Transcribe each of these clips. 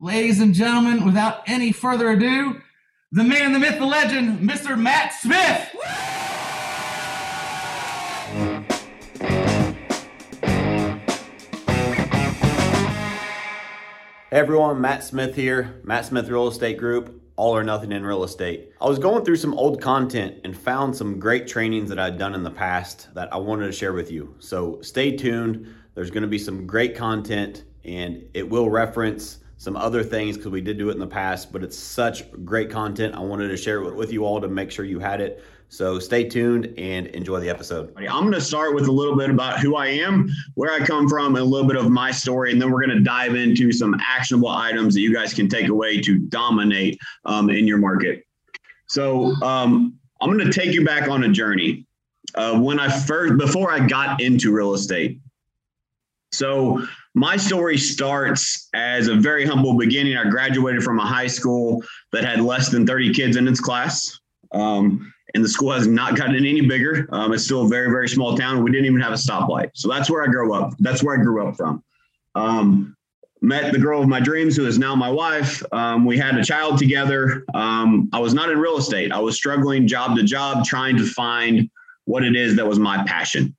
Ladies and gentlemen, without any further ado, the man, the myth, the legend, Mr. Matt Smith. Hey everyone, Matt Smith here, Matt Smith Real Estate Group, all or nothing in real estate. I was going through some old content and found some great trainings that I'd done in the past that I wanted to share with you. So stay tuned. There's going to be some great content and it will reference some other things because we did do it in the past, but it's such great content. I wanted to share it with you all to make sure you had it. So stay tuned and enjoy the episode. I'm going to start with a little bit about who I am, where I come from, and a little bit of my story. And then we're going to dive into some actionable items that you guys can take away to dominate um, in your market. So um, I'm going to take you back on a journey. Uh, when I first, before I got into real estate. So my story starts as a very humble beginning. I graduated from a high school that had less than 30 kids in its class. Um, and the school has not gotten any bigger. Um, it's still a very, very small town. We didn't even have a stoplight. So that's where I grew up. That's where I grew up from. Um, met the girl of my dreams, who is now my wife. Um, we had a child together. Um, I was not in real estate. I was struggling job to job, trying to find what it is that was my passion.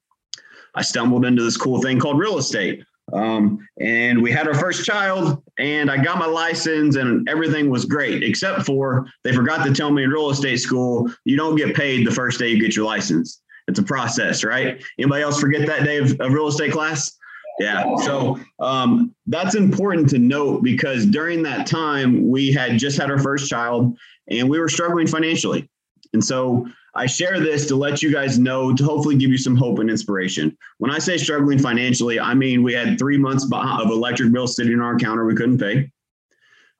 I stumbled into this cool thing called real estate. Um, and we had our first child, and I got my license, and everything was great, except for they forgot to tell me in real estate school you don't get paid the first day you get your license. It's a process, right? Anybody else forget that day of, of real estate class? Yeah. So um, that's important to note because during that time, we had just had our first child and we were struggling financially. And so I share this to let you guys know to hopefully give you some hope and inspiration. When I say struggling financially, I mean we had three months of electric bill sitting on our counter we couldn't pay.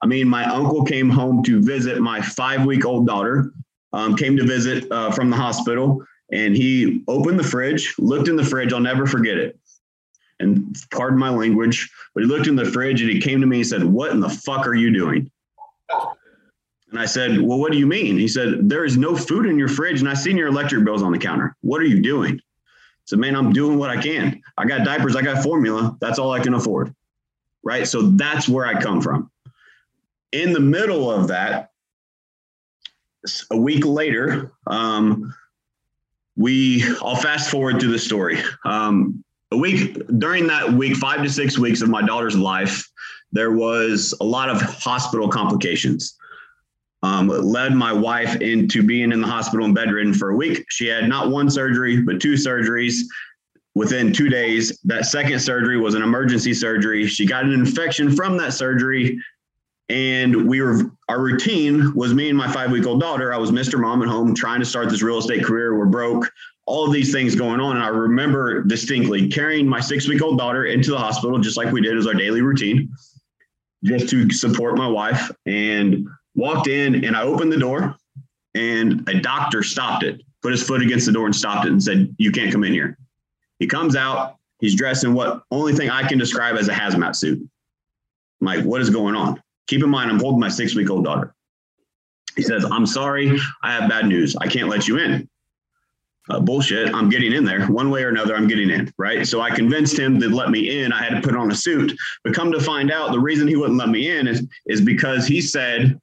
I mean, my uncle came home to visit my five week old daughter, um, came to visit uh, from the hospital, and he opened the fridge, looked in the fridge. I'll never forget it. And pardon my language, but he looked in the fridge and he came to me and said, What in the fuck are you doing? And I said, Well, what do you mean? He said, There is no food in your fridge, and I seen your electric bills on the counter. What are you doing? I said, Man, I'm doing what I can. I got diapers, I got formula. That's all I can afford. Right. So that's where I come from. In the middle of that, a week later, um, we, I'll fast forward to the story. Um, a week during that week, five to six weeks of my daughter's life, there was a lot of hospital complications um, led my wife into being in the hospital and bedridden for a week. She had not one surgery, but two surgeries within two days. That second surgery was an emergency surgery. She got an infection from that surgery. And we were, our routine was me and my five week old daughter. I was Mr. Mom at home trying to start this real estate career. We're broke, all of these things going on. And I remember distinctly carrying my six week old daughter into the hospital, just like we did as our daily routine, just to support my wife. And walked in and I opened the door and a doctor stopped it, put his foot against the door and stopped it and said, You can't come in here. He comes out, he's dressed in what only thing I can describe as a hazmat suit. I'm like, what is going on? Keep in mind, I'm holding my six week old daughter. He says, I'm sorry, I have bad news. I can't let you in. Uh, bullshit. I'm getting in there one way or another. I'm getting in, right? So I convinced him to let me in. I had to put on a suit, but come to find out, the reason he wouldn't let me in is, is because he said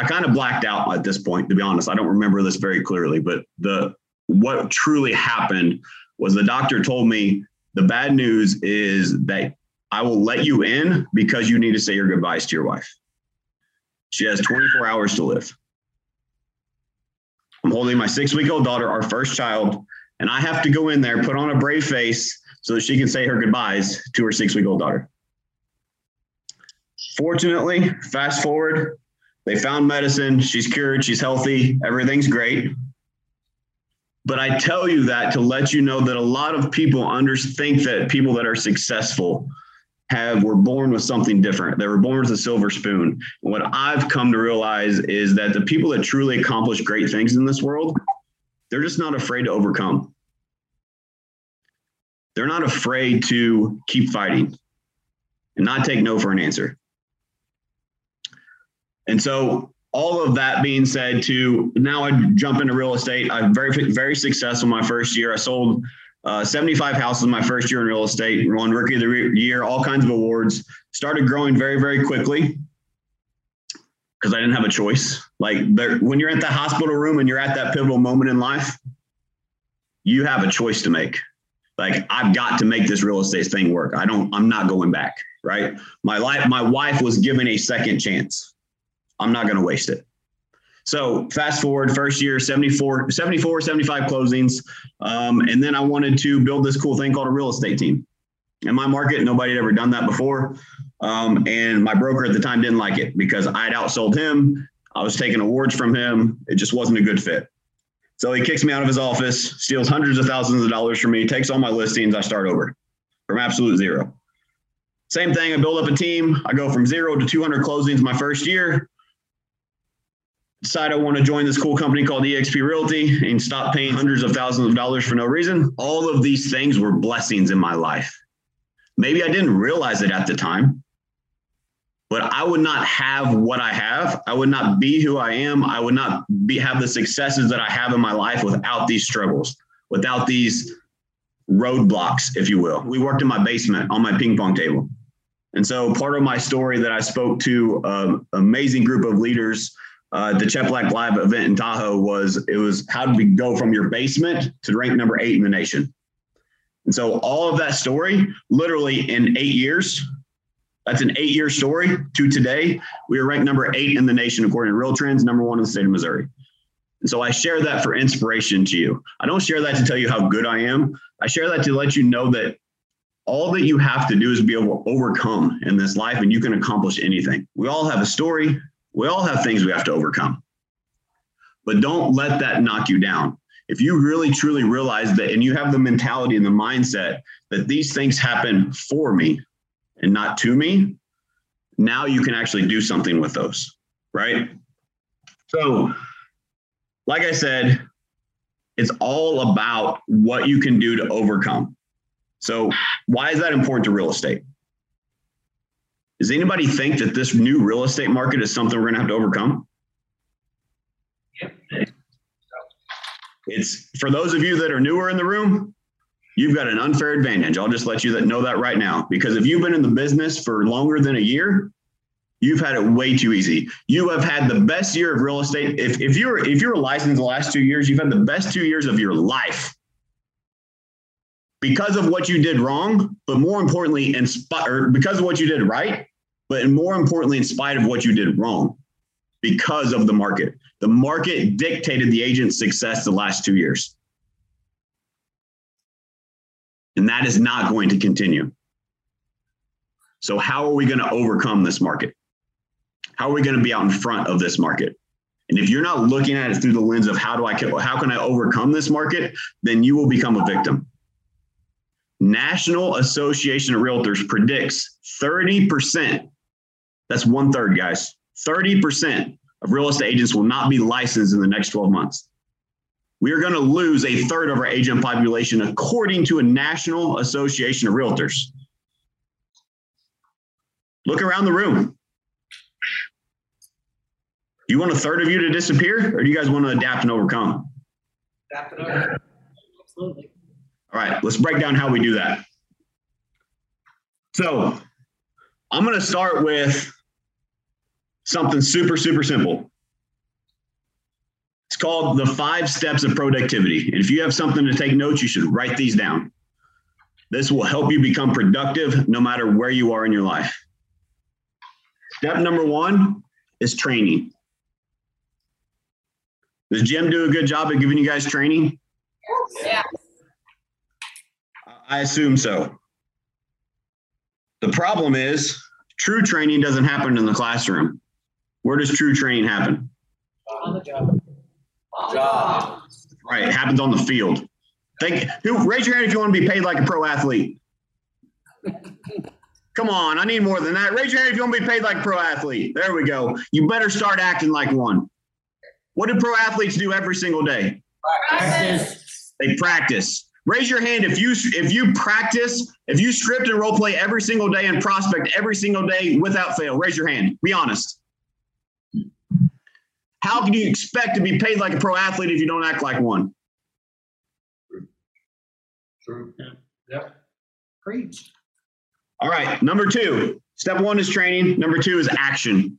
I kind of blacked out at this point, to be honest. I don't remember this very clearly, but the what truly happened was the doctor told me the bad news is that I will let you in because you need to say your goodbyes to your wife. She has 24 hours to live. I'm holding my six week old daughter, our first child, and I have to go in there, put on a brave face so that she can say her goodbyes to her six week old daughter. Fortunately, fast forward, they found medicine. She's cured. She's healthy. Everything's great. But I tell you that to let you know that a lot of people under think that people that are successful have were born with something different. They were born with a silver spoon. And what I've come to realize is that the people that truly accomplish great things in this world, they're just not afraid to overcome. They're not afraid to keep fighting and not take no for an answer. And so all of that being said to now I jump into real estate. I'm very, very successful my first year. I sold Uh, 75 houses my first year in real estate, won rookie of the year, all kinds of awards. Started growing very, very quickly because I didn't have a choice. Like when you're at the hospital room and you're at that pivotal moment in life, you have a choice to make. Like I've got to make this real estate thing work. I don't. I'm not going back. Right. My life. My wife was given a second chance. I'm not going to waste it. So fast forward, first year, 74, 74 75 closings. Um, and then I wanted to build this cool thing called a real estate team. In my market, nobody had ever done that before. Um, and my broker at the time didn't like it because I'd outsold him. I was taking awards from him. It just wasn't a good fit. So he kicks me out of his office, steals hundreds of thousands of dollars from me, takes all my listings. I start over from absolute zero. Same thing. I build up a team. I go from zero to 200 closings my first year decide I want to join this cool company called eXp Realty and stop paying hundreds of thousands of dollars for no reason. All of these things were blessings in my life. Maybe I didn't realize it at the time, but I would not have what I have. I would not be who I am. I would not be have the successes that I have in my life without these struggles, without these roadblocks, if you will. We worked in my basement on my ping pong table. And so part of my story that I spoke to an amazing group of leaders uh, the Cheplak Live event in Tahoe was it was how did we go from your basement to rank number eight in the nation? And so all of that story, literally in eight years, that's an eight-year story to today. We are ranked number eight in the nation according to Real Trends, number one in the state of Missouri. And so I share that for inspiration to you. I don't share that to tell you how good I am. I share that to let you know that all that you have to do is be able to overcome in this life and you can accomplish anything. We all have a story. We all have things we have to overcome. But don't let that knock you down. If you really truly realize that and you have the mentality and the mindset that these things happen for me and not to me, now you can actually do something with those, right? So, like I said, it's all about what you can do to overcome. So, why is that important to real estate? Does anybody think that this new real estate market is something we're going to have to overcome? It's for those of you that are newer in the room, you've got an unfair advantage. I'll just let you that know that right now. Because if you've been in the business for longer than a year, you've had it way too easy. You have had the best year of real estate. If, if you're if you're licensed the last two years, you've had the best two years of your life because of what you did wrong, but more importantly, because of what you did right, but more importantly, in spite of what you did wrong, because of the market. The market dictated the agent's success the last two years. And that is not going to continue. So, how are we going to overcome this market? How are we going to be out in front of this market? And if you're not looking at it through the lens of how do I how can I overcome this market, then you will become a victim. National Association of Realtors predicts 30% that's one third, guys. 30% of real estate agents will not be licensed in the next 12 months. We are going to lose a third of our agent population, according to a National Association of Realtors. Look around the room. Do you want a third of you to disappear, or do you guys want to adapt and overcome? Adapt and overcome. Absolutely. All right, let's break down how we do that. So, I'm going to start with something super, super simple. It's called the five steps of productivity. And if you have something to take notes, you should write these down. This will help you become productive no matter where you are in your life. Step number one is training. Does Jim do a good job at giving you guys training? Yeah. I assume so. The problem is true training doesn't happen in the classroom. Where does true training happen? On the job. On job. Right. It happens on the field. Think who raise your hand if you want to be paid like a pro athlete. Come on, I need more than that. Raise your hand if you want to be paid like a pro athlete. There we go. You better start acting like one. What do pro athletes do every single day? Practice. They practice. Raise your hand if you if you practice, if you script and role play every single day and prospect every single day without fail. Raise your hand. Be honest. How can you expect to be paid like a pro athlete if you don't act like one? True. Yep. Preach. All right. Number two. Step one is training. Number two is action.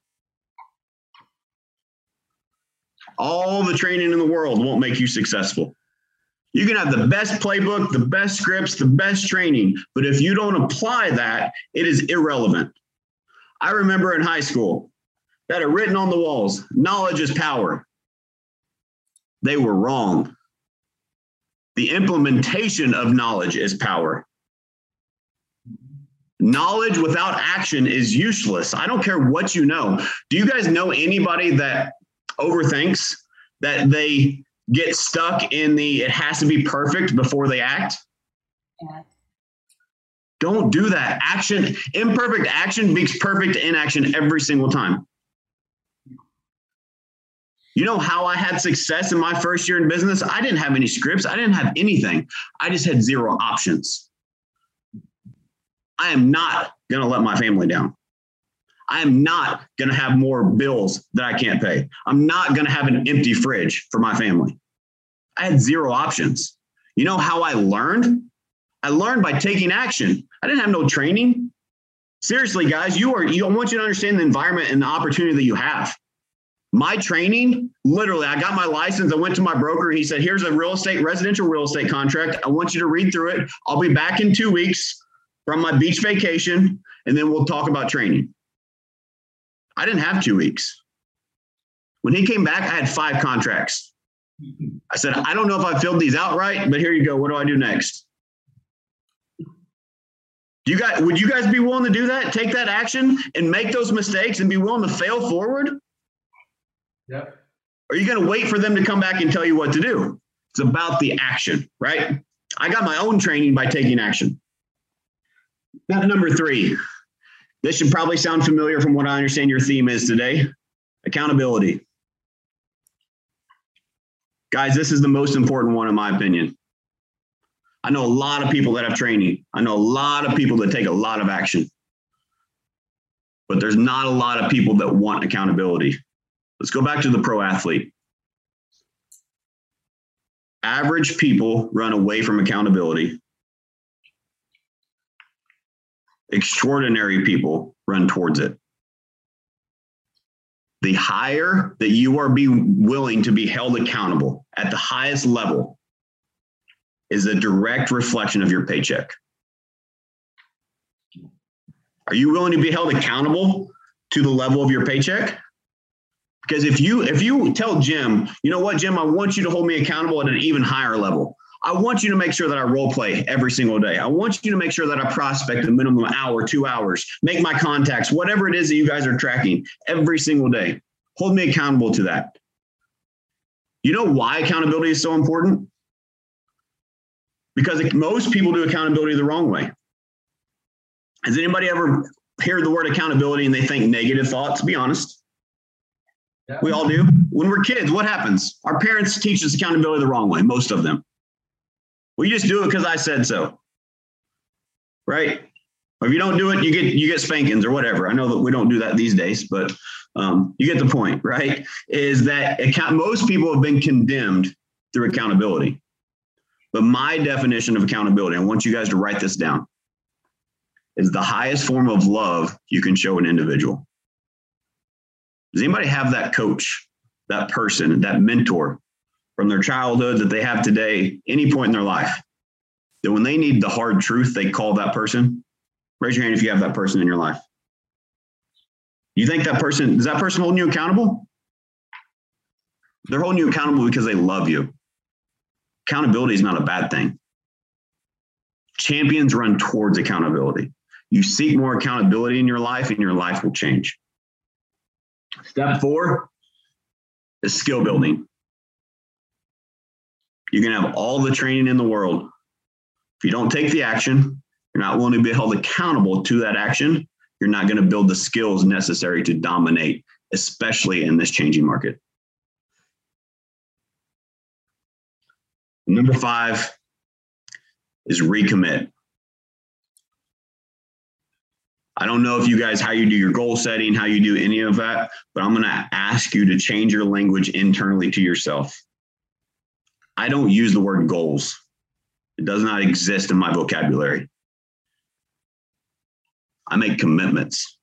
All the training in the world won't make you successful. You can have the best playbook, the best scripts, the best training, but if you don't apply that, it is irrelevant. I remember in high school that are written on the walls knowledge is power. They were wrong. The implementation of knowledge is power. Knowledge without action is useless. I don't care what you know. Do you guys know anybody that overthinks that they get stuck in the it has to be perfect before they act? Yeah. Don't do that. Action, imperfect action beats perfect inaction every single time. You know how I had success in my first year in business? I didn't have any scripts, I didn't have anything. I just had zero options. I am not going to let my family down. I am not going to have more bills that I can't pay. I'm not going to have an empty fridge for my family. I had zero options. You know how I learned? I learned by taking action. I didn't have no training. Seriously, guys, you are you I want you to understand the environment and the opportunity that you have. My training, literally, I got my license. I went to my broker. He said, Here's a real estate, residential real estate contract. I want you to read through it. I'll be back in two weeks from my beach vacation, and then we'll talk about training. I didn't have two weeks. When he came back, I had five contracts. I said, I don't know if I filled these out right, but here you go. What do I do next? Do you guys would you guys be willing to do that? Take that action and make those mistakes and be willing to fail forward? Yep. Are you going to wait for them to come back and tell you what to do? It's about the action, right? I got my own training by taking action. Number three. This should probably sound familiar from what I understand your theme is today accountability. Guys, this is the most important one, in my opinion. I know a lot of people that have training, I know a lot of people that take a lot of action, but there's not a lot of people that want accountability. Let's go back to the pro athlete. Average people run away from accountability. Extraordinary people run towards it. The higher that you are be willing to be held accountable at the highest level is a direct reflection of your paycheck. Are you willing to be held accountable to the level of your paycheck? Because if you if you tell Jim, you know what, Jim, I want you to hold me accountable at an even higher level. I want you to make sure that I role play every single day. I want you to make sure that I prospect a minimum hour, two hours, make my contacts, whatever it is that you guys are tracking every single day. Hold me accountable to that. You know why accountability is so important? Because most people do accountability the wrong way. Has anybody ever heard the word accountability and they think negative thoughts? To be honest. Yeah. We all do. When we're kids, what happens? Our parents teach us accountability the wrong way, most of them. We just do it because I said so. Right? Or if you don't do it, you get you get spankings or whatever. I know that we don't do that these days, but um, you get the point, right? Is that account, most people have been condemned through accountability. But my definition of accountability, I want you guys to write this down, is the highest form of love you can show an individual. Does anybody have that coach, that person, that mentor from their childhood that they have today, any point in their life, that when they need the hard truth, they call that person? Raise your hand if you have that person in your life. You think that person, is that person holding you accountable? They're holding you accountable because they love you. Accountability is not a bad thing. Champions run towards accountability. You seek more accountability in your life, and your life will change. Step four is skill building. You can have all the training in the world. If you don't take the action, you're not willing to be held accountable to that action, you're not going to build the skills necessary to dominate, especially in this changing market. Number five is recommit. I don't know if you guys, how you do your goal setting, how you do any of that, but I'm going to ask you to change your language internally to yourself. I don't use the word goals. It does not exist in my vocabulary. I make commitments.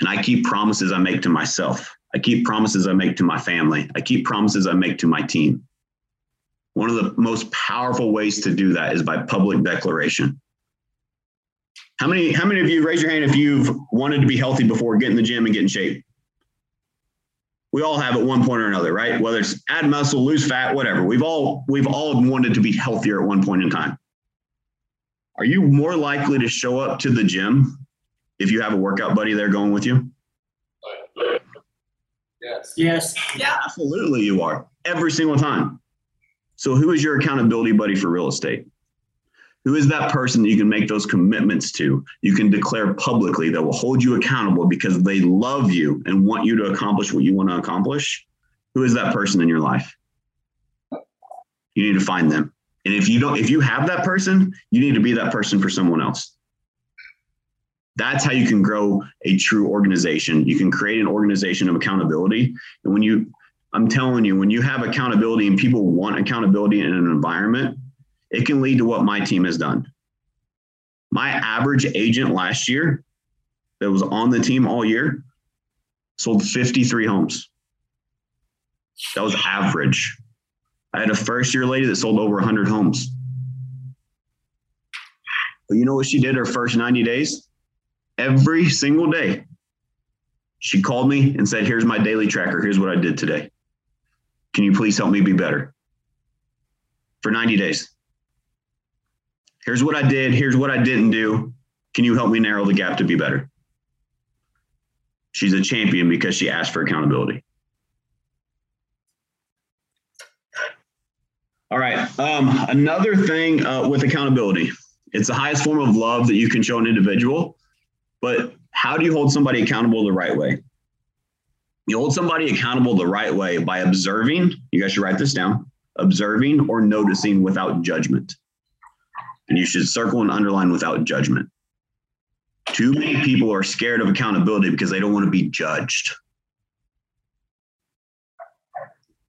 And I keep promises I make to myself. I keep promises I make to my family. I keep promises I make to my team. One of the most powerful ways to do that is by public declaration. How many, how many of you raise your hand if you've wanted to be healthy before, getting the gym and get in shape? We all have at one point or another, right? Whether it's add muscle, lose fat, whatever. We've all we've all wanted to be healthier at one point in time. Are you more likely to show up to the gym if you have a workout buddy there going with you? Yes. Yes. Yeah, Absolutely, you are every single time. So, who is your accountability buddy for real estate? Who is that person that you can make those commitments to? You can declare publicly that will hold you accountable because they love you and want you to accomplish what you want to accomplish. Who is that person in your life? You need to find them. And if you don't, if you have that person, you need to be that person for someone else. That's how you can grow a true organization. You can create an organization of accountability. And when you, I'm telling you, when you have accountability and people want accountability in an environment, it can lead to what my team has done. My average agent last year that was on the team all year sold 53 homes. That was average. I had a first year lady that sold over 100 homes. But you know what she did her first 90 days? Every single day, she called me and said, Here's my daily tracker. Here's what I did today. Can you please help me be better? For 90 days. Here's what I did. Here's what I didn't do. Can you help me narrow the gap to be better? She's a champion because she asked for accountability. All right. Um, another thing uh, with accountability, it's the highest form of love that you can show an individual. But how do you hold somebody accountable the right way? You hold somebody accountable the right way by observing. You guys should write this down observing or noticing without judgment. And you should circle and underline without judgment. Too many people are scared of accountability because they don't want to be judged.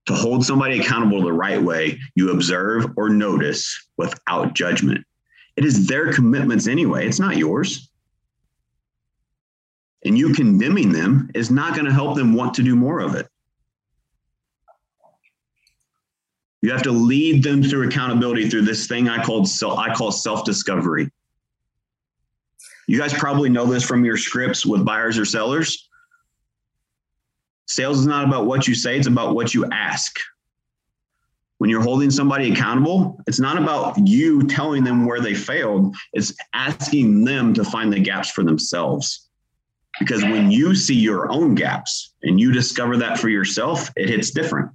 To hold somebody accountable the right way, you observe or notice without judgment. It is their commitments anyway, it's not yours. And you condemning them is not going to help them want to do more of it. You have to lead them through accountability through this thing I called I call self-discovery. You guys probably know this from your scripts with buyers or sellers. Sales is not about what you say, it's about what you ask. When you're holding somebody accountable, it's not about you telling them where they failed, it's asking them to find the gaps for themselves. Because when you see your own gaps and you discover that for yourself, it hits different.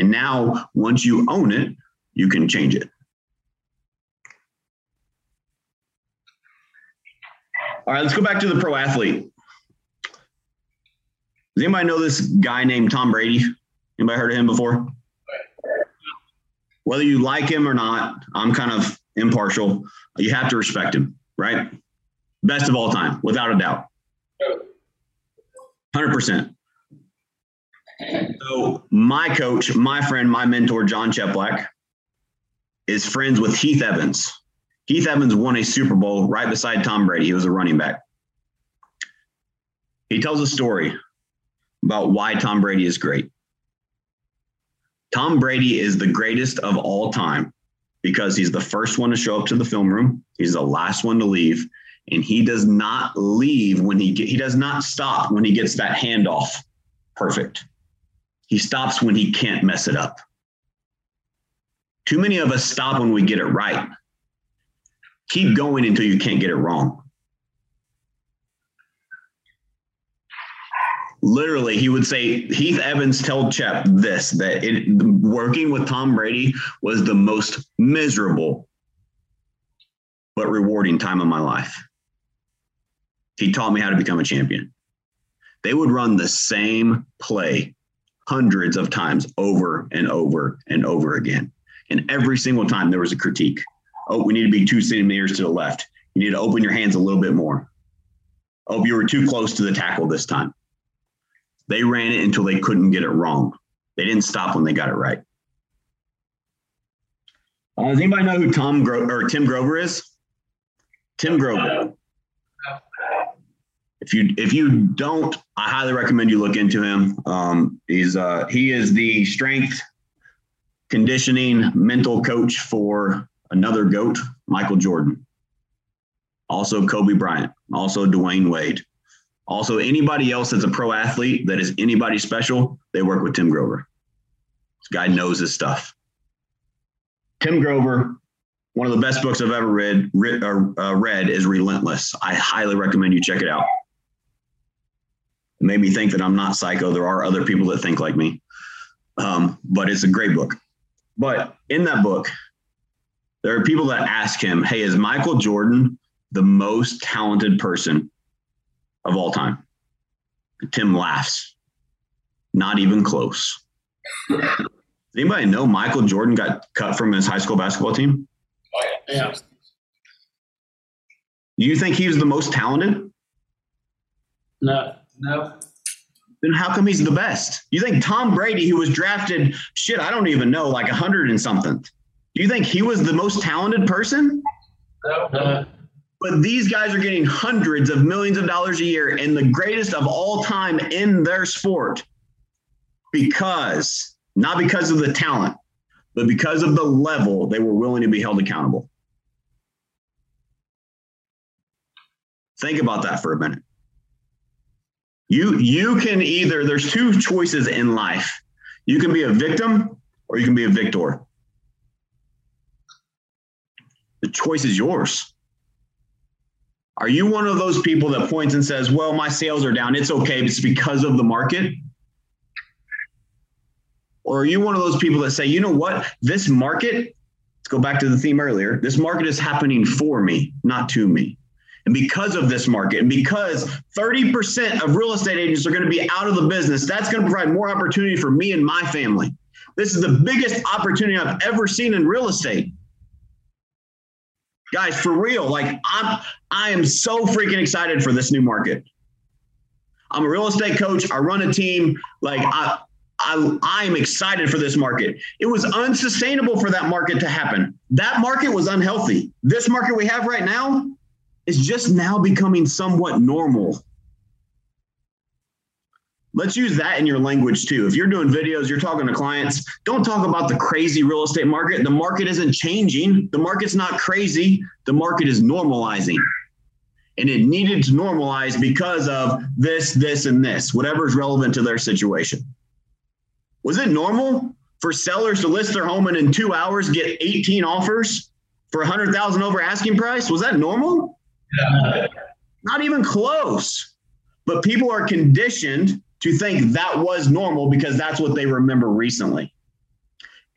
And now, once you own it, you can change it. All right, let's go back to the pro athlete. Does anybody know this guy named Tom Brady? Anybody heard of him before? Whether you like him or not, I'm kind of impartial. You have to respect him, right? Best of all time, without a doubt. 100%. So, my coach, my friend, my mentor, Jon Cheplak, is friends with Heath Evans. Heath Evans won a Super Bowl right beside Tom Brady. He was a running back. He tells a story about why Tom Brady is great. Tom Brady is the greatest of all time because he's the first one to show up to the film room, he's the last one to leave, and he does not leave when he get, he does not stop when he gets that handoff perfect. He stops when he can't mess it up. Too many of us stop when we get it right. Keep going until you can't get it wrong. Literally, he would say, Heath Evans told Chep this that it, working with Tom Brady was the most miserable but rewarding time of my life. He taught me how to become a champion. They would run the same play hundreds of times over and over and over again. And every single time there was a critique. Oh, we need to be two centimeters to the left. You need to open your hands a little bit more. Oh, you were too close to the tackle this time. They ran it until they couldn't get it wrong. They didn't stop when they got it right. Uh, does anybody know who Tom Gro- or Tim Grover is? Tim Grover. If you if you don't, I highly recommend you look into him. Um, he's uh, he is the strength conditioning mental coach for another goat, Michael Jordan. Also Kobe Bryant. Also Dwyane Wade. Also anybody else that's a pro athlete that is anybody special, they work with Tim Grover. This guy knows his stuff. Tim Grover, one of the best books I've ever read, read, uh, read is Relentless. I highly recommend you check it out. It made me think that I'm not psycho. There are other people that think like me, um, but it's a great book. But in that book, there are people that ask him, Hey, is Michael Jordan the most talented person of all time? Tim laughs. Not even close. Does anybody know Michael Jordan got cut from his high school basketball team? Yeah. Do you think he was the most talented? No, no. Then how come he's the best? You think Tom Brady, who was drafted, shit, I don't even know, like a hundred and something. Do you think he was the most talented person? No. No. But these guys are getting hundreds of millions of dollars a year and the greatest of all time in their sport because, not because of the talent, but because of the level they were willing to be held accountable. Think about that for a minute. You you can either there's two choices in life. You can be a victim or you can be a victor. The choice is yours. Are you one of those people that points and says, "Well, my sales are down. It's okay. It's because of the market"? Or are you one of those people that say, "You know what? This market, let's go back to the theme earlier. This market is happening for me, not to me." And because of this market, and because 30% of real estate agents are going to be out of the business, that's going to provide more opportunity for me and my family. This is the biggest opportunity I've ever seen in real estate. Guys, for real, like I'm I am so freaking excited for this new market. I'm a real estate coach, I run a team, like I I, I'm excited for this market. It was unsustainable for that market to happen. That market was unhealthy. This market we have right now, is just now becoming somewhat normal. Let's use that in your language too. If you're doing videos, you're talking to clients, don't talk about the crazy real estate market. The market isn't changing. The market's not crazy. The market is normalizing. And it needed to normalize because of this, this, and this, whatever is relevant to their situation. Was it normal for sellers to list their home and in two hours get 18 offers for 100,000 over asking price? Was that normal? Yeah. Not even close. But people are conditioned to think that was normal because that's what they remember recently.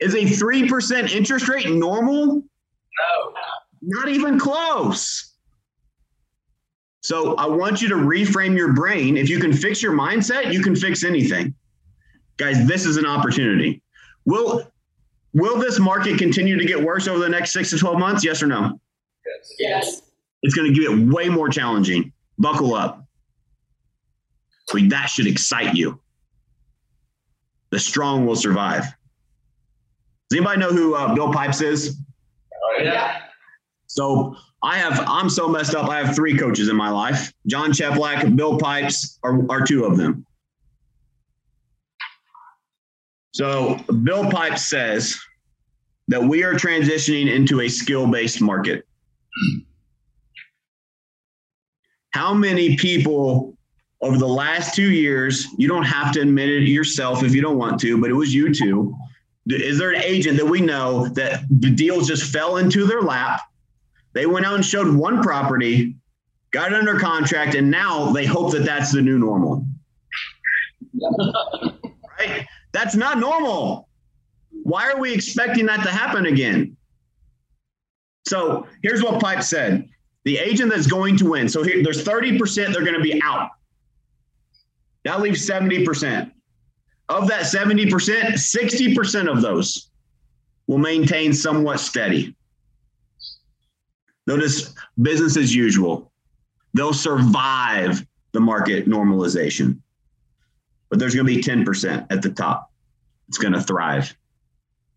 Is a 3% interest rate normal? No. Not even close. So I want you to reframe your brain. If you can fix your mindset, you can fix anything. Guys, this is an opportunity. Will will this market continue to get worse over the next 6 to 12 months? Yes or no? Yes. Yes. It's going to get way more challenging. Buckle up. So that should excite you. The strong will survive. Does anybody know who uh, Bill Pipes is? Oh, yeah. So I have, I'm so messed up. I have three coaches in my life. Jon Cheplak, Bill Pipes are, are two of them. So Bill Pipes says that we are transitioning into a skill based market. How many people over the last two years, you don't have to admit it yourself if you don't want to, but it was you too. Is there an agent that we know that the deals just fell into their lap? They went out and showed one property, got it under contract, and now they hope that that's the new normal. right? That's not normal. Why are we expecting that to happen again? So here's what Pipe said the agent that's going to win. So here, there's 30% they're going to be out. That leaves 70%. Of that 70%, 60% of those will maintain somewhat steady. Notice business as usual. They'll survive the market normalization. But there's going to be 10% at the top. It's going to thrive.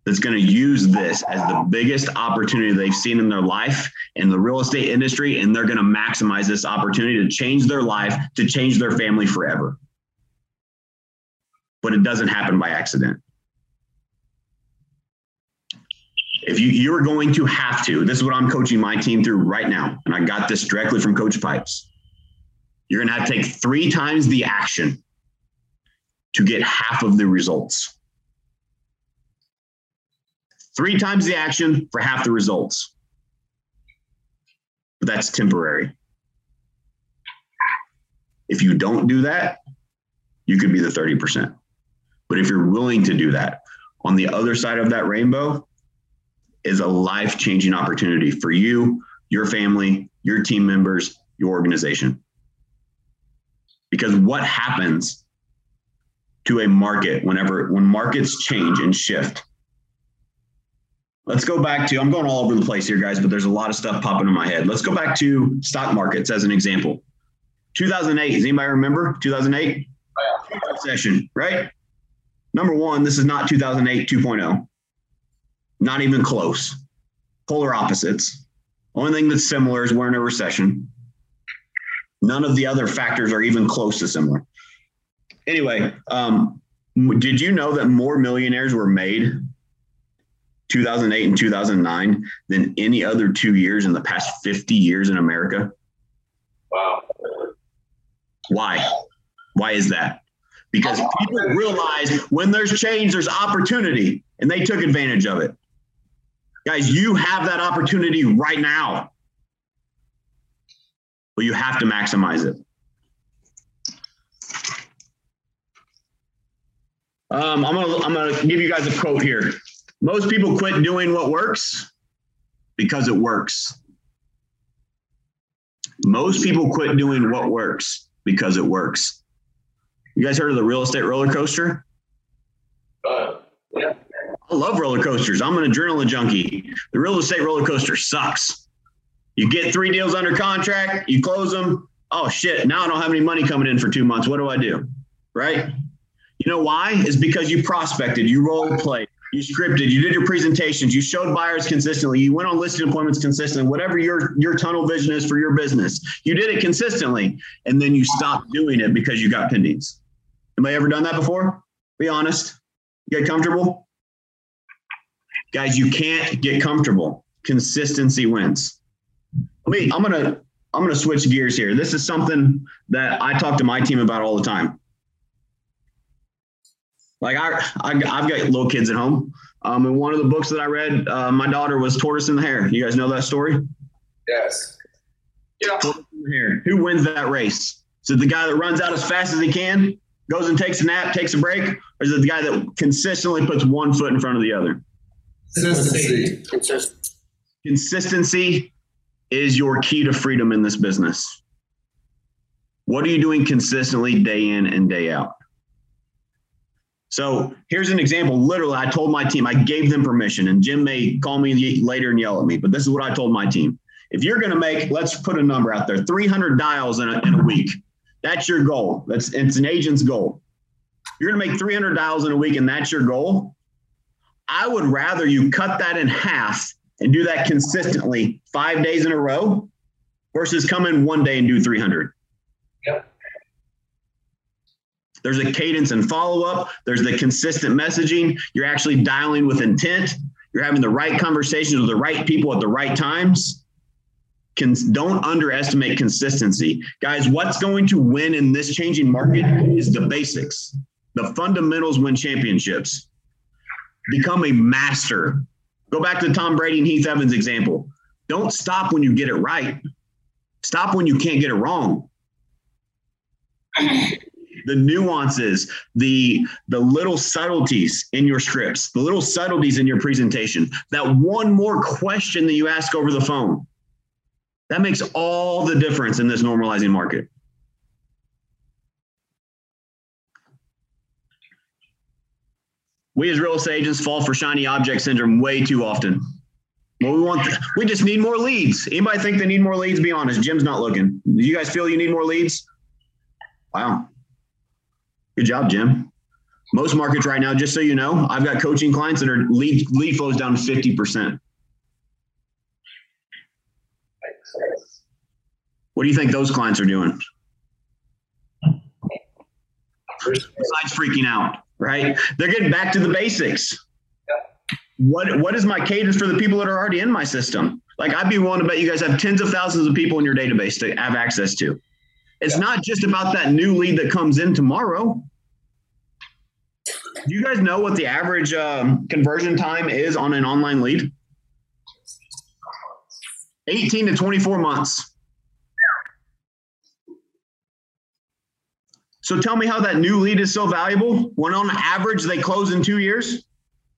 That's going to use this as the biggest opportunity they've seen in their life in the real estate industry, and they're going to maximize this opportunity to change their life, to change their family forever. But it doesn't happen by accident. If you you're going to have to, this is what I'm coaching my team through right now, and I got this directly from Coach Pipes. You're going to have to take three times the action to get half of the results. Three times the action for half the results. But that's temporary. If you don't do that, you could be the 30%. But if you're willing to do that, on the other side of that rainbow is a life changing opportunity for you, your family, your team members, your organization. Because what happens to a market whenever when markets change and shift? Let's go back to I'm going all over the place here, guys, but there's a lot of stuff popping in my head. Let's go back to stock markets as an example. 2008, does anybody remember 2008? Yeah. Session, right? Number one, this is not 2008 2.0. Not even close. Polar opposites. Only thing that's similar is we're in a recession. None of the other factors are even close to similar. Anyway, um, did you know that more millionaires were made 2008 and 2009 than any other two years in the past 50 years in America? Wow. Why? Why is that? Because people realize when there's change, there's opportunity, and they took advantage of it. Guys, you have that opportunity right now. But you have to maximize it. Um, I'm gonna I'm gonna give you guys a quote here. Most people quit doing what works because it works. Most people quit doing what works because it works. You guys heard of the real estate roller coaster? Uh, yeah. I love roller coasters. I'm an adrenaline junkie. The real estate roller coaster sucks. You get three deals under contract, you close them. Oh shit, now I don't have any money coming in for two months. What do I do? Right? You know why? It's because you prospected, you role played, you scripted, you did your presentations, you showed buyers consistently, you went on listed appointments consistently, whatever your, your tunnel vision is for your business. You did it consistently, and then you stopped doing it because you got pendings. Anybody ever done that before? Be honest. Get comfortable? Guys, you can't get comfortable. Consistency wins. Let me, I'm gonna I'm gonna switch gears here. This is something that I talk to my team about all the time. Like I, I I've got little kids at home. Um, and one of the books that I read, uh, my daughter was tortoise in the hare. You guys know that story? Yes. Yeah. Tortoise in the hare. Who wins that race? Is it the guy that runs out as fast as he can, goes and takes a nap, takes a break, or is it the guy that consistently puts one foot in front of the other? Consistency. Consistent. Consistency is your key to freedom in this business. What are you doing consistently day in and day out? So here's an example. Literally, I told my team, I gave them permission, and Jim may call me later and yell at me, but this is what I told my team. If you're going to make, let's put a number out there, 300 dials in a, in a week. That's your goal. That's it's an agent's goal. You're going to make 300 dials in a week, and that's your goal. I would rather you cut that in half and do that consistently five days in a row versus come in one day and do 300. Yep. There's a cadence and follow up. There's the consistent messaging. You're actually dialing with intent. You're having the right conversations with the right people at the right times. Can, don't underestimate consistency. Guys, what's going to win in this changing market is the basics. The fundamentals win championships. Become a master. Go back to Tom Brady and Heath Evans example. Don't stop when you get it right. Stop when you can't get it wrong the nuances, the the little subtleties in your scripts, the little subtleties in your presentation, that one more question that you ask over the phone. That makes all the difference in this normalizing market. We as real estate agents fall for shiny object syndrome way too often. Well, we want we just need more leads. Anybody think they need more leads? Be honest. Jim's not looking. Do you guys feel you need more leads? Wow. Good job, Jim. Most markets right now, just so you know, I've got coaching clients that are lead lead flows down 50%. What do you think those clients are doing? Besides freaking out, right? They're getting back to the basics. What what is my cadence for the people that are already in my system? Like I'd be willing to bet you guys have tens of thousands of people in your database to have access to. It's Yeah. not just about that new lead that comes in tomorrow. Do you guys know what the average um, conversion time is on an online lead? 18 to 24 months. So tell me how that new lead is so valuable when on average they close in two years.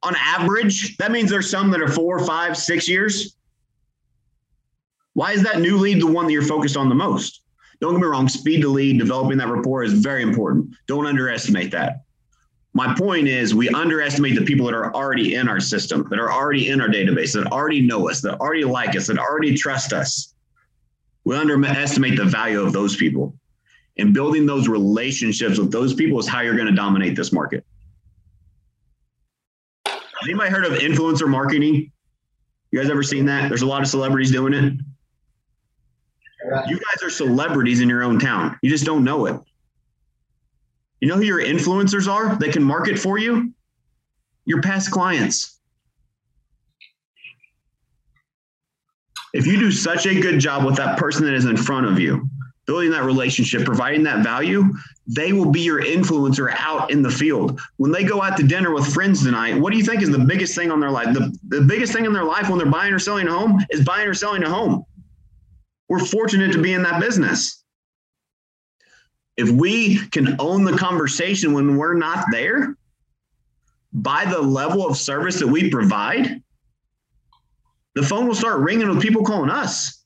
On average, that means there's some that are four, five, six years. Why is that new lead the one that you're focused on the most? Don't get me wrong, speed to lead, developing that rapport is very important. Don't underestimate that. My point is, we underestimate the people that are already in our system, that are already in our database, that already know us, that already like us, that already trust us. We underestimate the value of those people. And building those relationships with those people is how you're going to dominate this market. Anybody heard of influencer marketing? You guys ever seen that? There's a lot of celebrities doing it. You guys are celebrities in your own town. You just don't know it. You know who your influencers are that can market for you? Your past clients. If you do such a good job with that person that is in front of you, building that relationship, providing that value, they will be your influencer out in the field. When they go out to dinner with friends tonight, what do you think is the biggest thing on their life? The, the biggest thing in their life when they're buying or selling a home is buying or selling a home. We're fortunate to be in that business. If we can own the conversation when we're not there, by the level of service that we provide, the phone will start ringing with people calling us.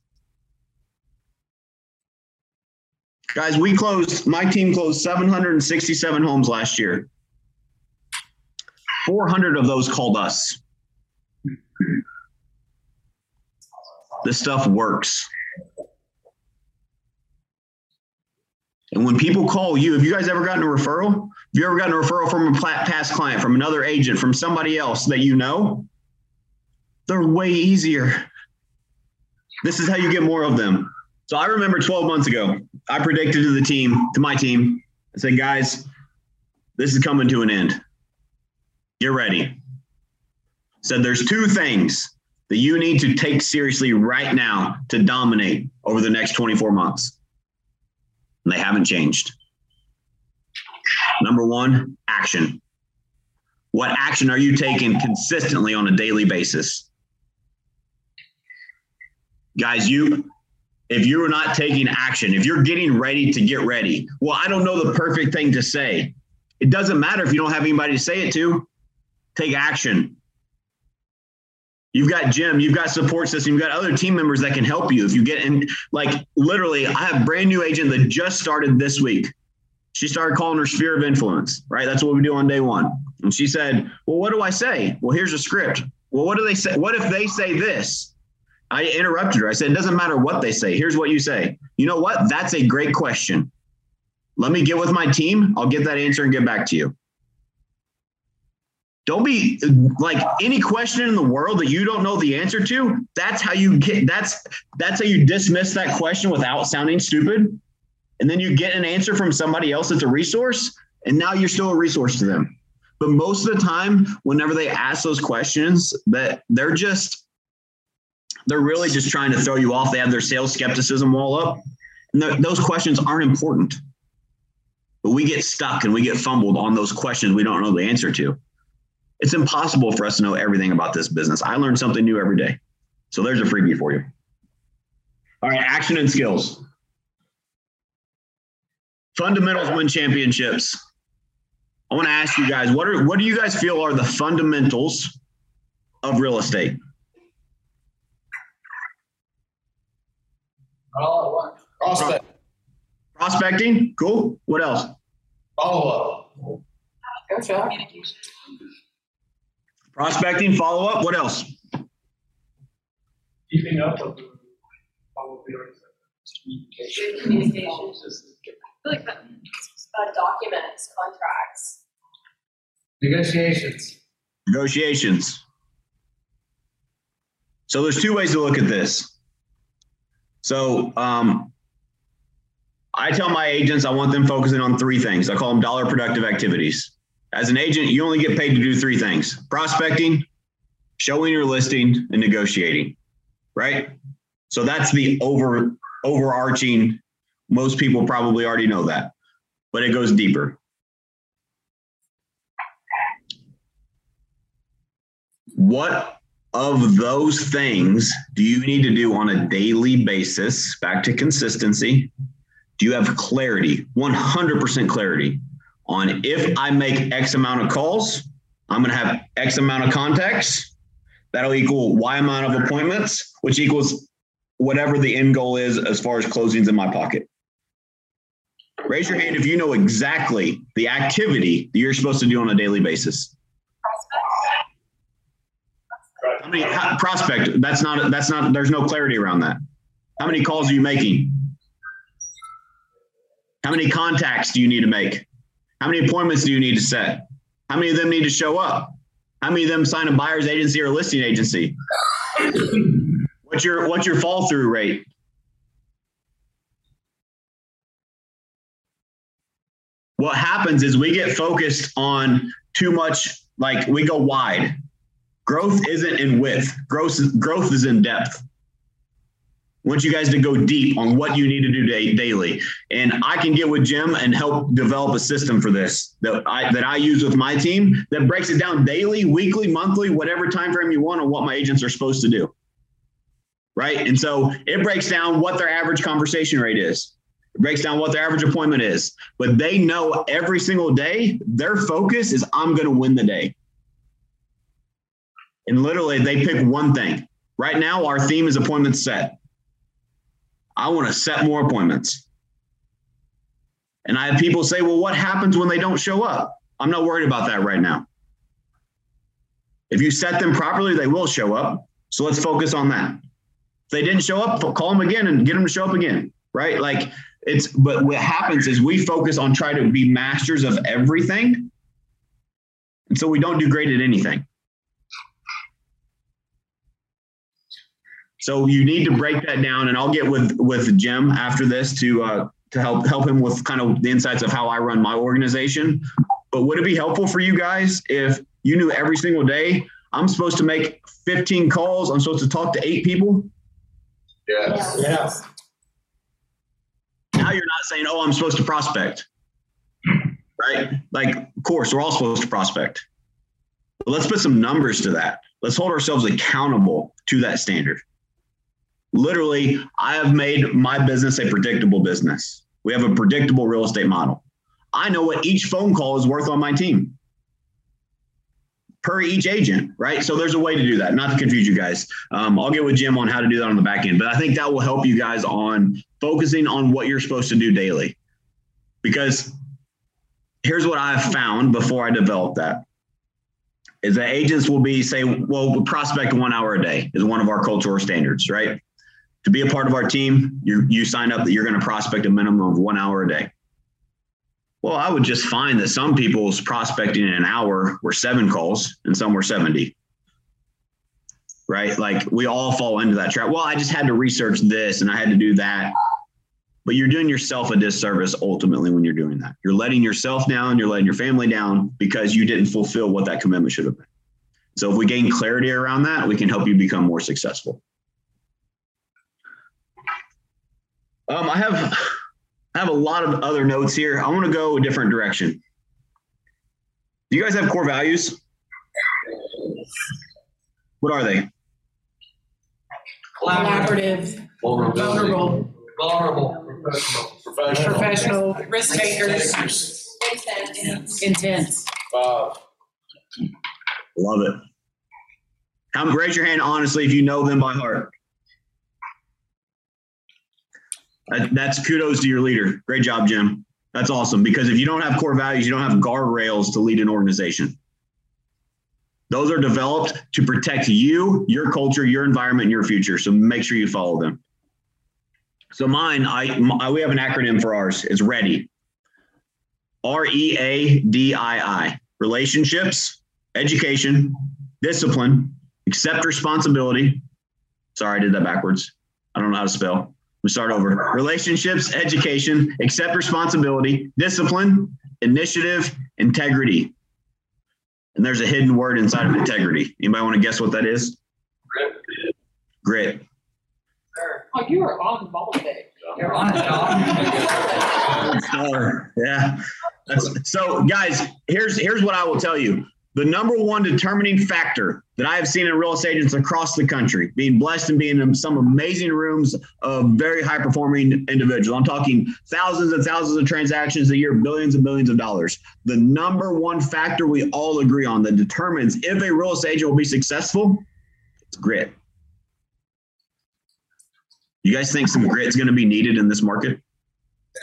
Guys, we closed, my team closed 767 homes last year. 400 of those called us. This stuff works. And when people call you, have you guys ever gotten a referral? Have you ever gotten a referral from a past client, from another agent, from somebody else that you know? They're way easier. This is how you get more of them. So I remember 12 months ago, I predicted to the team, to my team, I said, guys, this is coming to an end. Get ready. Said there's two things that you need to take seriously right now to dominate over the next 24 months. And they haven't changed. Number one, action. What action are you taking consistently on a daily basis? Guys, you if you're not taking action, if you're getting ready to get ready, well, I don't know the perfect thing to say. It doesn't matter if you don't have anybody to say it to. Take action. You've got Jim, you've got support system, you've got other team members that can help you. If you get in, like literally, I have a brand new agent that just started this week. She started calling her sphere of influence, right? That's what we do on day one. And she said, Well, what do I say? Well, here's a script. Well, what do they say? What if they say this? I interrupted her. I said, It doesn't matter what they say. Here's what you say. You know what? That's a great question. Let me get with my team. I'll get that answer and get back to you. Don't be like any question in the world that you don't know the answer to. That's how you get that's that's how you dismiss that question without sounding stupid. And then you get an answer from somebody else that's a resource, and now you're still a resource to them. But most of the time, whenever they ask those questions, that they're just they're really just trying to throw you off. They have their sales skepticism wall up. And th- those questions aren't important. But we get stuck and we get fumbled on those questions we don't know the answer to. It's impossible for us to know everything about this business. I learn something new every day. So there's a freebie for you. All right, action and skills. Fundamentals win championships. I want to ask you guys, what are what do you guys feel are the fundamentals of real estate? All at once. Prospect. Prospecting, cool. What else? Follow up. Gotcha. Prospecting, follow up. What else? Keeping up with the. probably already said. Good communication. Like, uh, documents, contracts. Negotiations. negotiations. So there's two ways to look at this. So um, I tell my agents I want them focusing on three things. I call them dollar productive activities. As an agent, you only get paid to do three things: prospecting, showing your listing, and negotiating. Right? So that's the over overarching. Most people probably already know that, but it goes deeper. what of those things do you need to do on a daily basis? Back to consistency. Do you have clarity, 100% clarity on if I make X amount of calls, I'm going to have X amount of contacts. That'll equal Y amount of appointments, which equals whatever the end goal is as far as closings in my pocket. Raise your hand if you know exactly the activity that you're supposed to do on a daily basis. How many how, prospect? That's not. That's not. There's no clarity around that. How many calls are you making? How many contacts do you need to make? How many appointments do you need to set? How many of them need to show up? How many of them sign a buyer's agency or listing agency? What's your What's your fall through rate? What happens is we get focused on too much. Like we go wide growth isn't in width growth growth is in depth want you guys to go deep on what you need to do day, daily. And i can get with jim and help develop a system for this that i that i use with my team that breaks it down daily weekly monthly whatever time frame you want on what my agents are supposed to do. Right? And so it breaks down what their average conversation rate is. It breaks down what their average appointment is. But they know every single day their focus is i'm going to win the day. And literally they pick one thing. Right now, our theme is appointment set. I want to set more appointments. And I have people say, well, what happens when they don't show up? I'm not worried about that right now. If you set them properly, they will show up. So let's focus on that. If they didn't show up, call them again and get them to show up again. Right. Like it's, but what happens is we focus on trying to be masters of everything. And so we don't do great at anything. So you need to break that down, and I'll get with with Jim after this to uh, to help help him with kind of the insights of how I run my organization. But would it be helpful for you guys if you knew every single day I'm supposed to make 15 calls, I'm supposed to talk to eight people? Yes. Yes. Now you're not saying, oh, I'm supposed to prospect, right? Like, of course, we're all supposed to prospect. But let's put some numbers to that. Let's hold ourselves accountable to that standard literally, I have made my business a predictable business. We have a predictable real estate model. I know what each phone call is worth on my team per each agent, right? So there's a way to do that, not to confuse you guys. Um, I'll get with Jim on how to do that on the back end, but I think that will help you guys on focusing on what you're supposed to do daily. Because here's what I've found before I developed that is that agents will be say, well, prospect one hour a day is one of our cultural standards, right? To be a part of our team, you you sign up that you're going to prospect a minimum of one hour a day. Well, I would just find that some people's prospecting in an hour were seven calls and some were 70. Right? Like we all fall into that trap. Well, I just had to research this and I had to do that. But you're doing yourself a disservice ultimately when you're doing that. You're letting yourself down, you're letting your family down because you didn't fulfill what that commitment should have been. So if we gain clarity around that, we can help you become more successful. Um, I have I have a lot of other notes here. I want to go a different direction. Do you guys have core values? What are they? Collaborative, vulnerable, Vulnerable. Professional. Professional. professional, risk takers, intense. Five. Love it. How, raise your hand honestly if you know them by heart. That, Uh, that's kudos to your leader. Great job, Jim. That's awesome because if you don't have core values, you don't have guardrails to lead an organization. Those are developed to protect you, your culture, your environment, your future. So make sure you follow them. So mine, I my, we have an acronym for ours. It's READY. R E A D I I. relationships, education, discipline, accept responsibility. Sorry, I did that backwards. I don't know how to spell. We start over. Relationships, education, accept responsibility, discipline, initiative, integrity. And there's a hidden word inside of integrity. Anybody want to guess what that is? Grit. Oh, you were on the ball today. You're on it, Yeah. That's, so guys, here's here's what I will tell you. The number one determining factor that I have seen in real estate agents across the country, being blessed and being in some amazing rooms of very high performing individuals. I'm talking thousands and thousands of transactions a year, billions and billions of dollars. The number one factor we all agree on that determines if a real estate agent will be successful, it's grit. You guys think some grit is going to be needed in this market?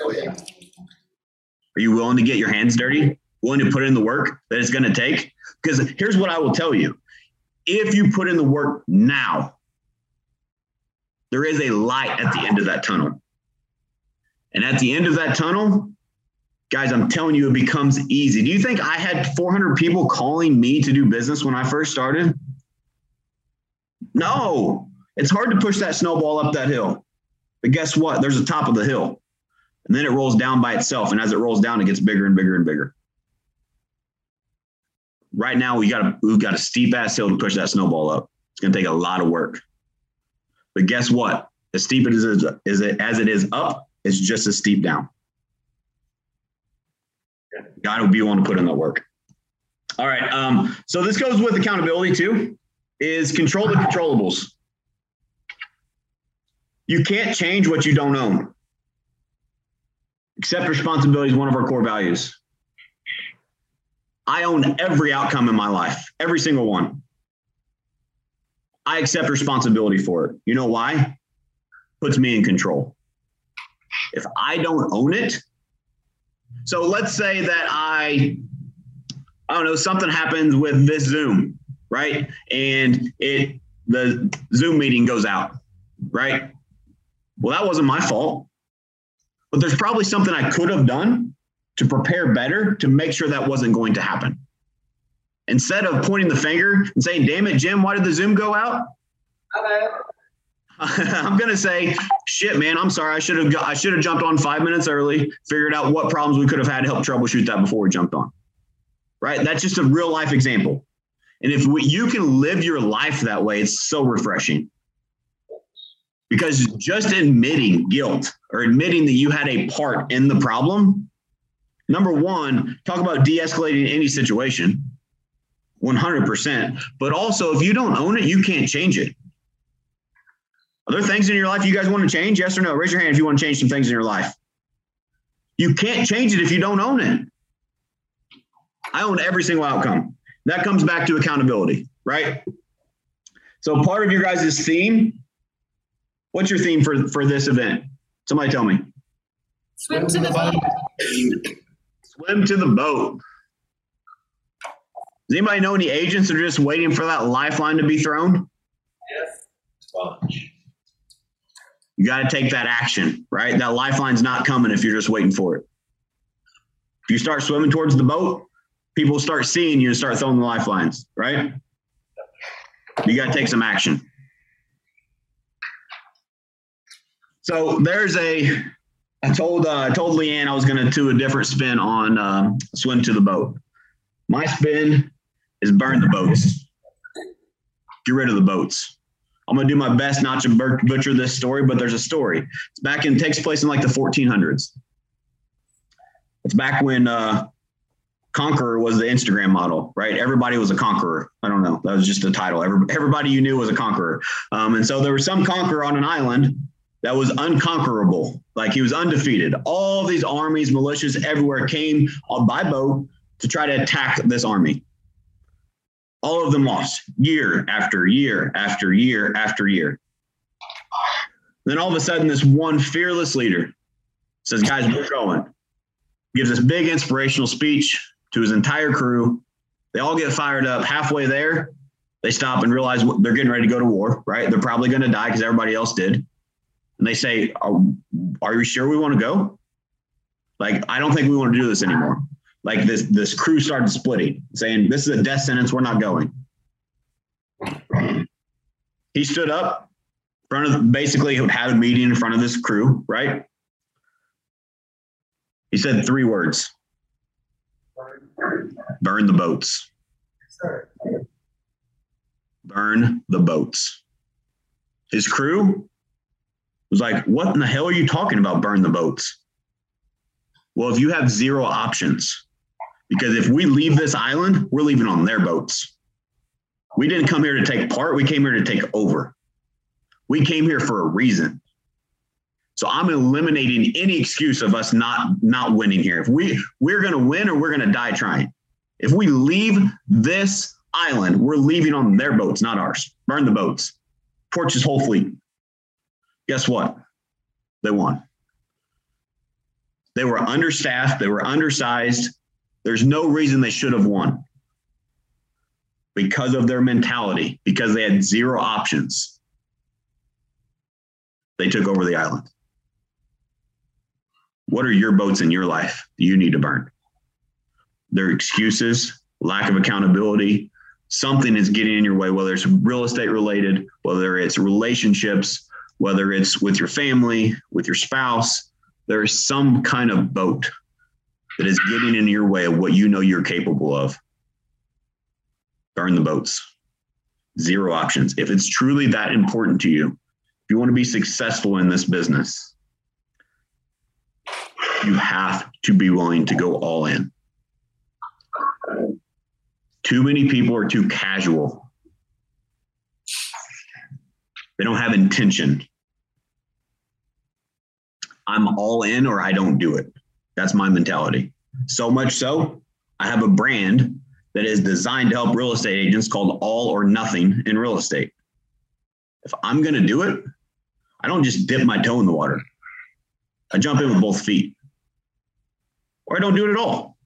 Oh, yeah. Are you willing to get your hands dirty? Willing to put in the work that it's going to take? Because here's what I will tell you if you put in the work now, there is a light at the end of that tunnel. And at the end of that tunnel, guys, I'm telling you, it becomes easy. Do you think I had 400 people calling me to do business when I first started? No, it's hard to push that snowball up that hill. But guess what? There's a top of the hill. And then it rolls down by itself. And as it rolls down, it gets bigger and bigger and bigger. Right now, we got a we've got a steep ass hill to push that snowball up. It's gonna take a lot of work. But guess what? As steep as it is, is it as it is up, it's just as steep down. God will be one to put in the work. All right. Um, so this goes with accountability too, is control the controllables. You can't change what you don't own. Accept responsibility is one of our core values. I own every outcome in my life, every single one. I accept responsibility for it. You know why? Puts me in control. If I don't own it, so let's say that I, I don't know, something happens with this Zoom, right? And it the Zoom meeting goes out, right? Well, that wasn't my fault. But there's probably something I could have done to prepare better to make sure that wasn't going to happen. Instead of pointing the finger and saying, damn it, Jim, why did the Zoom go out? I'm gonna say, shit, man, I'm sorry. I should have I should have jumped on five minutes early, figured out what problems we could have had to help troubleshoot that before we jumped on. Right? That's just a real life example. And if we, you can live your life that way, it's so refreshing. Because just admitting guilt or admitting that you had a part in the problem, number one, talk about de escalating any situation 100%. But also, if you don't own it, you can't change it. Are there things in your life you guys want to change? Yes or no? Raise your hand if you want to change some things in your life. You can't change it if you don't own it. I own every single outcome. That comes back to accountability, right? So part of your guys' theme What's your theme for, for this event? Somebody tell me. Swim to the boat. Swim to the boat. Does anybody know any agents that are just waiting for that lifeline to be thrown? Yes. You got to take that action, right? That lifeline's not coming if you're just waiting for it. If you start swimming towards the boat, people start seeing you and start throwing the lifelines, right? You got to take some action. So there's a. I told uh, I told Leanne I was going to do a different spin on um, swim to the boat. My spin is burn the boats. Get rid of the boats. I'm going to do my best not to butcher this story, but there's a story. It's back in takes place in like the 1400s. It's back when uh, Conqueror was the Instagram model, right? Everybody was a conqueror. I don't know. That was just a title. Every, everybody you knew was a conqueror. Um, and so there was some conqueror on an island that was unconquerable. Like he was undefeated. All these armies, militias everywhere came by boat to try to attack this army. All of them lost year after year after year after year. Then all of a sudden, this one fearless leader says, Guys, we're going. Gives this big inspirational speech to his entire crew. They all get fired up. Halfway there, they stop and realize they're getting ready to go to war, right? They're probably going to die because everybody else did and they say, are, are you sure we want to go? Like, I don't think we want to do this anymore. like this this crew started splitting, saying, This is a death sentence, we're not going. He stood up front of basically had a meeting in front of this crew, right? He said three words burn the boats. Burn the boats. His crew was like, What in the hell are you talking about? Burn the boats. Well, if you have zero options, because if we leave this island, we're leaving on their boats. We didn't come here to take part, we came here to take over. We came here for a reason. So I'm eliminating any excuse of us not not winning here. If we we're going to win or we're going to die trying. If we leave this island, we're leaving on their boats, not ours. Burn the boats. Torch his whole fleet. Guess what? They won. They were understaffed, they were undersized. There's no reason they should have won because of their mentality, because they had zero options. They took over the island. What are your boats in your life that you need to burn? Their excuses, lack of accountability, something is getting in your way, whether it's real estate related, whether it's relationships, whether it's with your family, with your spouse. There is some kind of boat that is getting in your way of what you know you're capable of. Burn the boats. Zero options. If it's truly that important to you, if you want to be successful in this business, you have to be willing to go all in. Too many people are too casual. They don't have intention. I'm all in or I don't do it. That's my mentality. So much so, I have a brand that is designed to help real estate agents called All or Nothing in Real Estate. If I'm going to do it, I don't just dip my toe in the water. I jump in with both feet. Or I don't do it at all.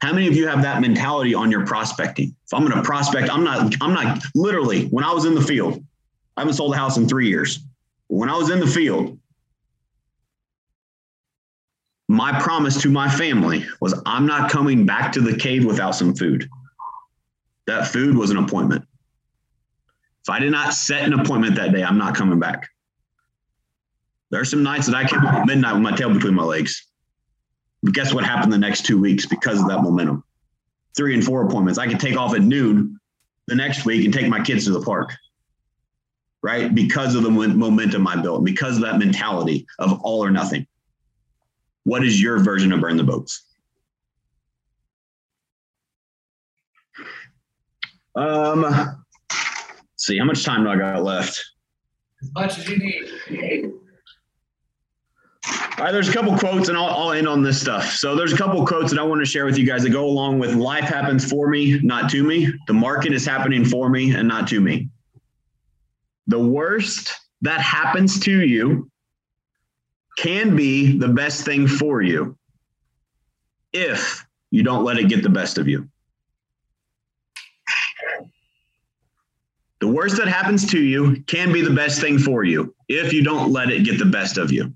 How many of you have that mentality on your prospecting? If I'm going to prospect, I'm not, I'm not literally, when I was in the field, I haven't sold a house in three years. When I was in the field, my promise to my family was I'm not coming back to the cave without some food. That food was an appointment. If I did not set an appointment that day, I'm not coming back. There are some nights that I came home at midnight with my tail between my legs. But guess what happened the next two weeks because of that momentum? Three and four appointments. I could take off at noon the next week and take my kids to the park, right? Because of the momentum I built, because of that mentality of all or nothing. What is your version of burn the boats? Um, let's see, how much time do I got left? As much as you need. All right, there's a couple quotes, and I'll, I'll end on this stuff. So there's a couple quotes that I want to share with you guys that go along with life happens for me, not to me. The market is happening for me and not to me. The worst that happens to you can be the best thing for you if you don't let it get the best of you. The worst that happens to you can be the best thing for you if you don't let it get the best of you.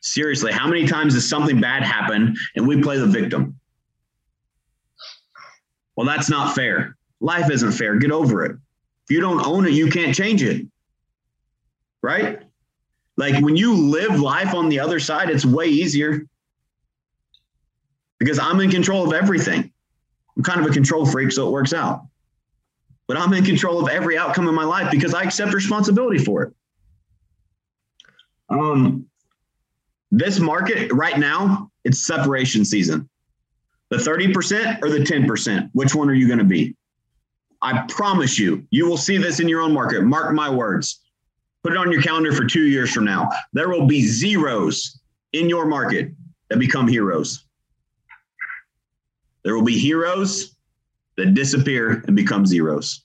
Seriously, how many times does something bad happen and we play the victim? Well, that's not fair. Life isn't fair. Get over it. If you don't own it, you can't change it. Right? Like when you live life on the other side, it's way easier because I'm in control of everything. I'm kind of a control freak, so it works out. But I'm in control of every outcome in my life because I accept responsibility for it. Um, this market right now, it's separation season. The 30% or the 10%, which one are you going to be? I promise you, you will see this in your own market. Mark my words. Put it on your calendar for two years from now. There will be zeros in your market that become heroes. There will be heroes that disappear and become zeros.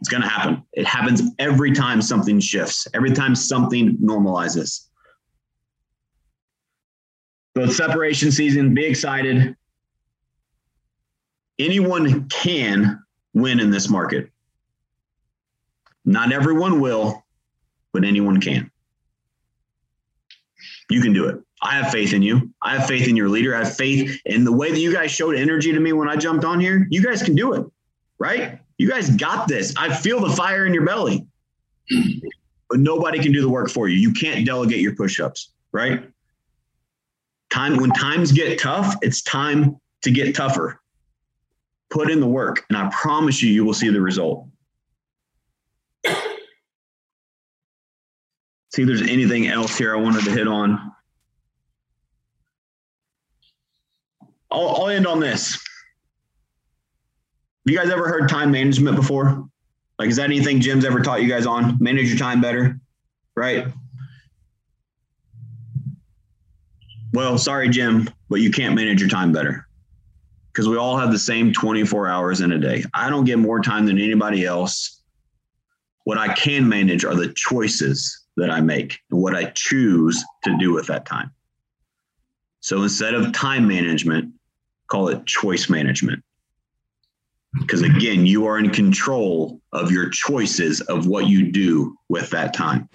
It's going to happen. It happens every time something shifts, every time something normalizes. So separation season. Be excited. Anyone can win in this market. Not everyone will, but anyone can. You can do it. I have faith in you. I have faith in your leader. I have faith in the way that you guys showed energy to me when I jumped on here. You guys can do it, right? You guys got this. I feel the fire in your belly. But nobody can do the work for you. You can't delegate your push-ups, right? Time when times get tough, it's time to get tougher. Put in the work, and I promise you, you will see the result. See if there's anything else here I wanted to hit on. I'll, I'll end on this. Have you guys ever heard time management before? Like, is that anything Jim's ever taught you guys on? Manage your time better, right? Well, sorry, Jim, but you can't manage your time better because we all have the same 24 hours in a day. I don't get more time than anybody else. What I can manage are the choices that I make and what I choose to do with that time. So instead of time management, call it choice management. Because again, you are in control of your choices of what you do with that time.